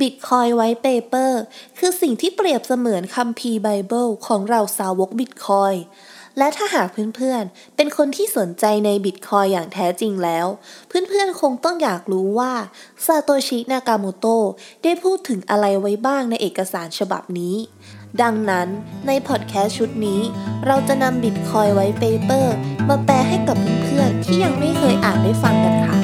Bitcoin whitepaper คือสิ่งที่เปรียบเสมือนคัมภีร์ไบเบิลของเราสาวกบิตคอยและถ้าหากเพื่อนๆ เป็นคนที่สนใจในบิตคอยอย่างแท้จริงแล้ว เพื่อนๆ คงต้องอยากรู้ว่าซาโตชินากาโมโตะได้พูดถึงอะไรไว้บ้างในเอกสารฉบับนี้ ดังนั้นในพอดแคสต์ชุดนี้ เราจะนำ Bitcoin whitepaper มาแปลให้กับเพื่อนๆ ที่ยังไม่เคยอ่านได้ฟังกันค่ะ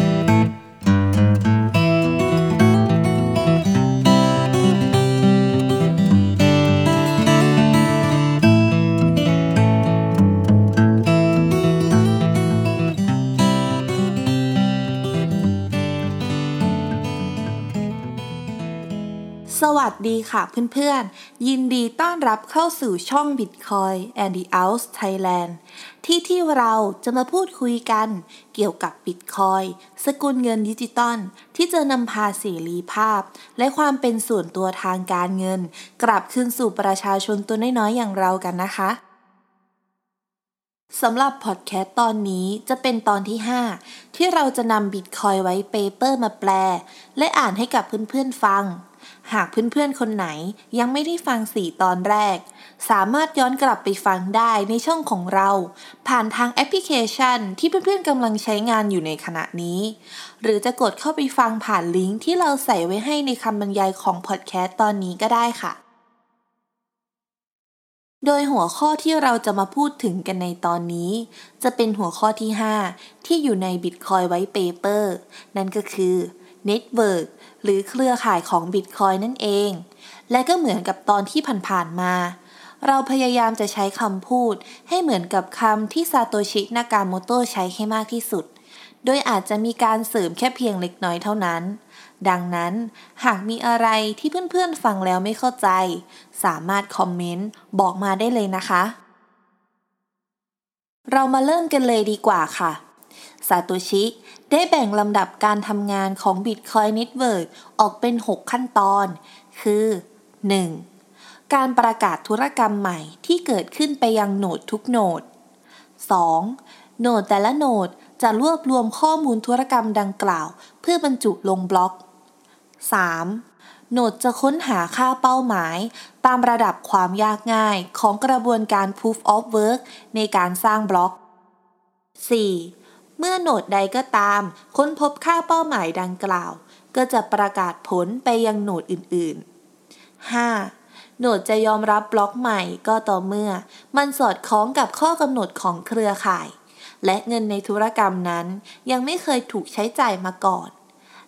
วัสดีค่ะเพื่อนๆ ยินดีต้อนรับเข้าสู่ช่อง Bitcoin and the House Thailand ที่ที่เราจะมาพูดคุยกันเกี่ยวกับ Bitcoin สกุลเงินดิจิตอลที่จะนำพาเสรีภาพ และความเป็นส่วนตัวทางการเงิน กลับคืนสู่ประชาชนตัวน้อยๆ อย่างเรากันนะคะสำหรับพอดแคสต์ตอนนี้จะเป็นตอนที่ 5 ที่เราจะนำ Bitcoin whitepaper มาแปล และอ่านให้กับเพื่อนๆฟัง หากเพื่อนๆ คนไหนยังไม่ได้ฟังสี่ตอนแรก สามารถย้อนกลับไปฟังได้ในช่องของเรา ผ่านทางแอปพลิเคชันที่เพื่อนๆกำลังใช้งานอยู่ในขณะนี้ หรือจะกดเข้าไปฟังผ่านลิงก์ที่เราใส่ไว้ให้ในคำบรรยายของพอดแคสต์ตอนนี้ก็ได้ค่ะ โดยหัวข้อที่เราจะมาพูดถึงกันในตอนนี้ จะเป็นหัวข้อที่ 5 ที่อยู่ใน Bitcoin White Paper นั่นก็คือ Network หรือเครือข่ายของบิตคอยนั่นเอง และก็เหมือนกับตอนที่ผ่านๆมา เราพยายามจะใช้คำพูดให้เหมือนกับคำที่ซาโตชิ นากาโมโตใช้ให้มากที่สุด โดยอาจจะมีการเสริมแค่เพียงเล็กน้อยเท่านั้น ดังนั้นหากมีอะไรที่เพื่อนๆฟังแล้วไม่เข้าใจ สามารถคอมเมนต์บอกมาได้เลยนะคะ เรามาเริ่มกันเลยดีกว่าค่ะ ซาโตชิ ได้แบ่งลำดับการทำงานของ Bitcoin Network ออกเป็น 6 ขั้นตอน คือ 1. การประกาศธุรกรรมใหม่ที่เกิดขึ้นไปยังโหนดทุกโหนด 2. โหนดแต่ละโหนดจะรวบรวมข้อมูลธุรกรรมดังกล่าว เพื่อบรรจุลงบล็อก 3. โหนดจะค้นหาค่าเป้าหมาย ตามระดับความยากง่ายของกระบวนการ Proof of Work ในการสร้างบล็อก 4. เมื่อโหนดใดก็ตาม ค้นพบค่าเป้าหมายดังกล่าว ก็จะประกาศผลไปยังโหนดอื่นๆ 5. โหนดจะยอมรับบล็อกใหม่ก็ต่อเมื่อ มันสอดคล้องกับข้อกำหนดของเครือข่าย และเงินในธุรกรรมนั้นยังไม่เคยถูกใช้จ่ายมาก่อน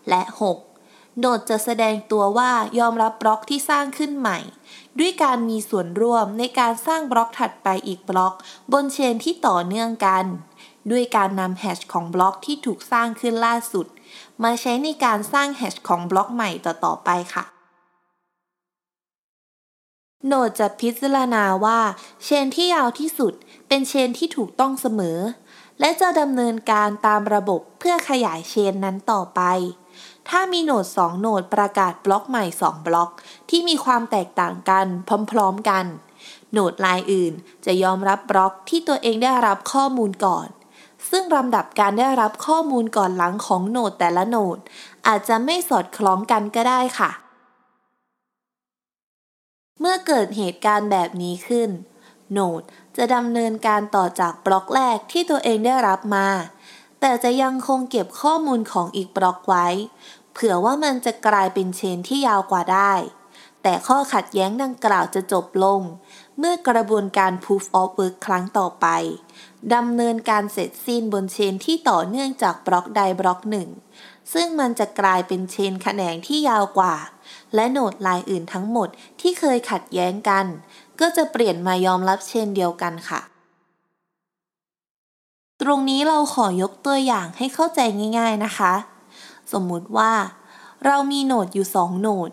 และ 6. โหนดจะแสดงตัวว่ายอมรับบล็อกที่สร้างขึ้นใหม่ ด้วยการมีส่วนร่วมในการสร้างบล็อกถัดไปอีกบล็อก บนเชนที่ต่อเนื่องกัน ด้วยการนำแฮชของบล็อกที่ถูกสร้างขึ้นล่าสุด มาใช้ในการสร้างแฮชของบล็อกใหม่ต่อๆไปค่ะโนดจะพิจารณาว่าเชนที่ยาวที่สุด เป็นเชนที่ถูกต้องเสมอ และจะดำเนินการตามระบบเพื่อขยายเชนนั้นต่อไป ถ้ามีโนด 2 โนดประกาศบล็อกใหม่ 2 บล็อก ที่มีความแตกต่างกันพร้อม ๆ กัน โนดลายอื่นจะยอมรับบล็อกที่ตัวเองได้รับข้อมูลก่อน ซึ่งลำดับการได้รับข้อมูลก่อนหลังของโนดแต่ละโนด อาจจะไม่สอดคล้องกันก็ได้ค่ะ เมื่อเกิดเหตุการณ์แบบนี้ขึ้น โนดจะดำเนินการต่อจากบล็อกแรกที่ตัวเองได้รับมา แต่จะยังคงเก็บข้อมูลของอีกบล็อกไว้ เผื่อว่ามันจะกลายเป็นเชนที่ยาวกว่าได้ แต่ข้อขัดแย้งดังกล่าวจะจบลง เมื่อกระบวนการ Proof of Work ครั้งต่อไปดำเนินการเสร็จสิ้นบนเชนที่ต่อเนื่องจากบล็อกใดบล็อกหนึ่ง ซึ่งมันจะกลายเป็นเชนแขนงที่ยาวกว่า และโนดลายอื่นทั้งหมดที่เคยขัดแย้งกัน ก็จะเปลี่ยนมายอมรับเชนเดียวกันค่ะ ตรงนี้เราขอยกตัวอย่างให้เข้าใจง่าย ๆนะคะ สมมุติว่า เรามีโนดอยู่ 2 โนด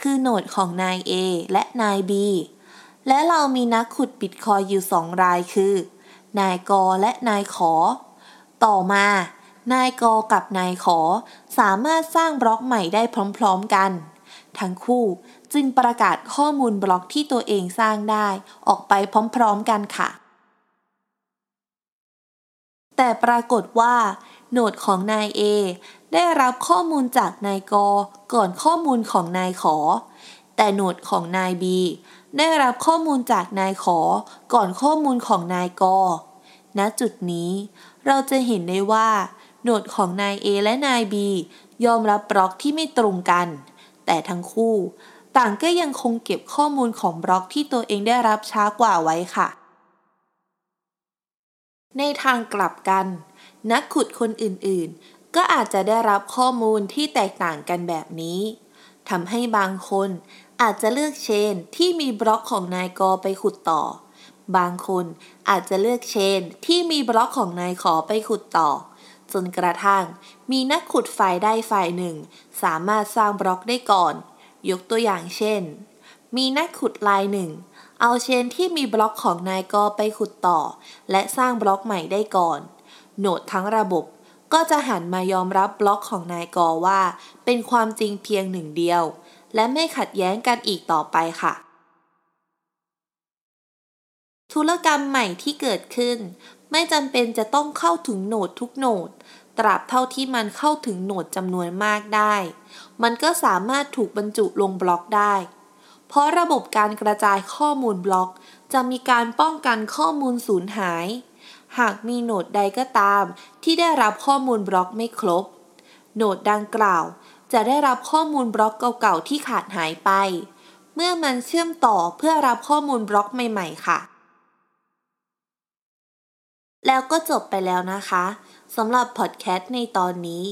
คือโนดของนาย A และนาย B และเรามีนักขุดบิตคอยอยู่2รายคือ นายกและนายขอ ต่อมา นายกกับนายขอสามารถสร้างบล็อกใหม่ได้พร้อมๆกัน ทั้งคู่จึงประกาศข้อมูลบล็อกที่ตัวเองสร้างได้ออกไปพร้อมๆกันค่ะ แต่ปรากฏว่าโหนดของนาย A ได้รับข้อมูลจากนายกก่อนข้อมูลของนายขอ แต่โหนดของนาย B ได้รับข้อมูลจากนายขอก่อนข้อมูลของนายกณจุดนี้ เราจะเห็นได้ว่าโหนดของนาย A และนาย B ยอมรับบล็อกที่ไม่ตรงกัน แต่ทั้งคู่ ต่างก็ยังคงเก็บข้อมูลของบล็อกที่ตัวเองได้รับช้ากว่าไว้ค่ะ ในทางกลับกัน นักขุดคนอื่นๆ ก็อาจจะได้รับข้อมูลที่แตกต่างกันแบบนี้ ทำให้บางคนอาจจะเลือกเชนที่มีบล็อกของนายกไปขุดต่อ บางคนอาจจะเลือกเชนที่มีบล็อกของนายขอไปขุดต่อ จนกระทั่งมีนักขุดฝ่ายได้ฝ่ายหนึ่ง สามารถสร้างบล็อกได้ก่อน ยกตัวอย่างเช่น มีนักขุดลายหนึ่งเอาเชนที่มีบล็อกของนายกไปขุดต่อ และสร้างบล็อกใหม่ได้ก่อน โหนดทั้งระบบ ก็จะหันมายอมรับบล็อกของนายกอว่า เป็นความจริงเพียงหนึ่งเดียว และไม่ขัดแย้งกันอีกต่อไปค่ะ ธุรกรรมใหม่ที่เกิดขึ้น ไม่จำเป็นจะต้องเข้าถึงโหนดทุกโหนด ตราบเท่าที่มันเข้าถึงโหนดจำนวนมากได้ มันก็สามารถถูกบรรจุลงบล็อกได้ เพราะระบบการกระจายข้อมูลบล็อก จะมีการป้องกันข้อมูลสูญหาย หากมีโหนดใดก็ตาม ที่ได้รับข้อมูลบล็อกไม่ครบ โหนดดังกล่าว จะได้รับข้อมูลบล็อกเก่าๆที่ขาดหายไป เมื่อมันเชื่อมต่อเพื่อรับข้อมูลบล็อกใหม่ๆค่ะ แล้วก็จบไปแล้วนะคะสำหรับพอดแคสต์ในตอนนี้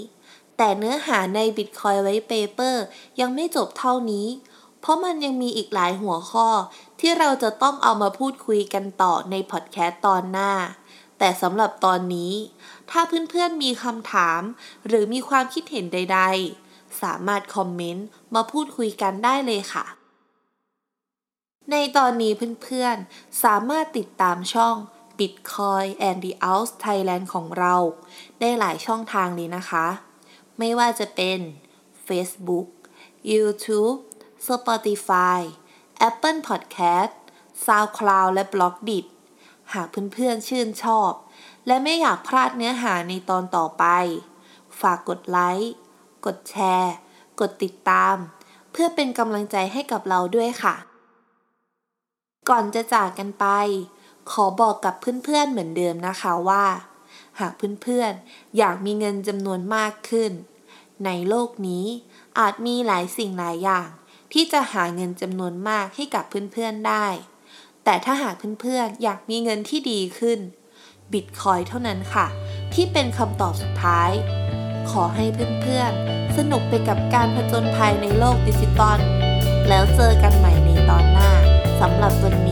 แต่เนื้อหาใน Bitcoin whitepaper ยังไม่จบเท่านี้ เพราะมันยังมีอีกหลายหัวข้อที่เราจะต้องเอามาพูดคุยกันต่อในพอดแคสต์ตอนหน้า แต่สำหรับตอนนี้ ถ้าเพื่อนๆมีคำถาม หรือมีความคิดเห็นใด ๆ สามารถคอมเมนต์มาพูดคุยกันได้เลยค่ะ ในตอนนี้เพื่อนๆ สามารถติดตามช่อง Bitcoin and the Out Thailand ของเรา ได้หลายช่องทางเลยนะคะ ไม่ว่าจะเป็น Facebook YouTube Spotify Apple Podcast SoundCloud และ b l o g d i t หากเพื่อนๆชื่นชอบ และไม่อยากพลาดเนื้อหาในตอนต่อไป ฝากกดไลค์ กดแชร์ กดติดตาม เพื่อเป็นกำลังใจให้กับเราด้วยค่ะ ก่อนจะจากกันไป ขอบอกกับเพื่อนๆเหมือนเดิมนะคะว่า หากเพื่อนๆอยากมีเงินจำนวนมากขึ้น ในโลกนี้อาจมีหลายสิ่งหลายอย่าง ที่จะหาเงินจำนวนมากให้กับเพื่อนๆได้ แต่ถ้าหากเพื่อนๆอยากมีเงินที่ดีขึ้นบิตคอยเท่านั้นค่ะ ที่เป็นคำตอบสุดท้าย ขอให้เพื่อนๆ สนุกไปกับการผจญภัยในโลกดิจิตอลแล้วเจอกันใหม่ในตอนหน้าสำหรับวันนี้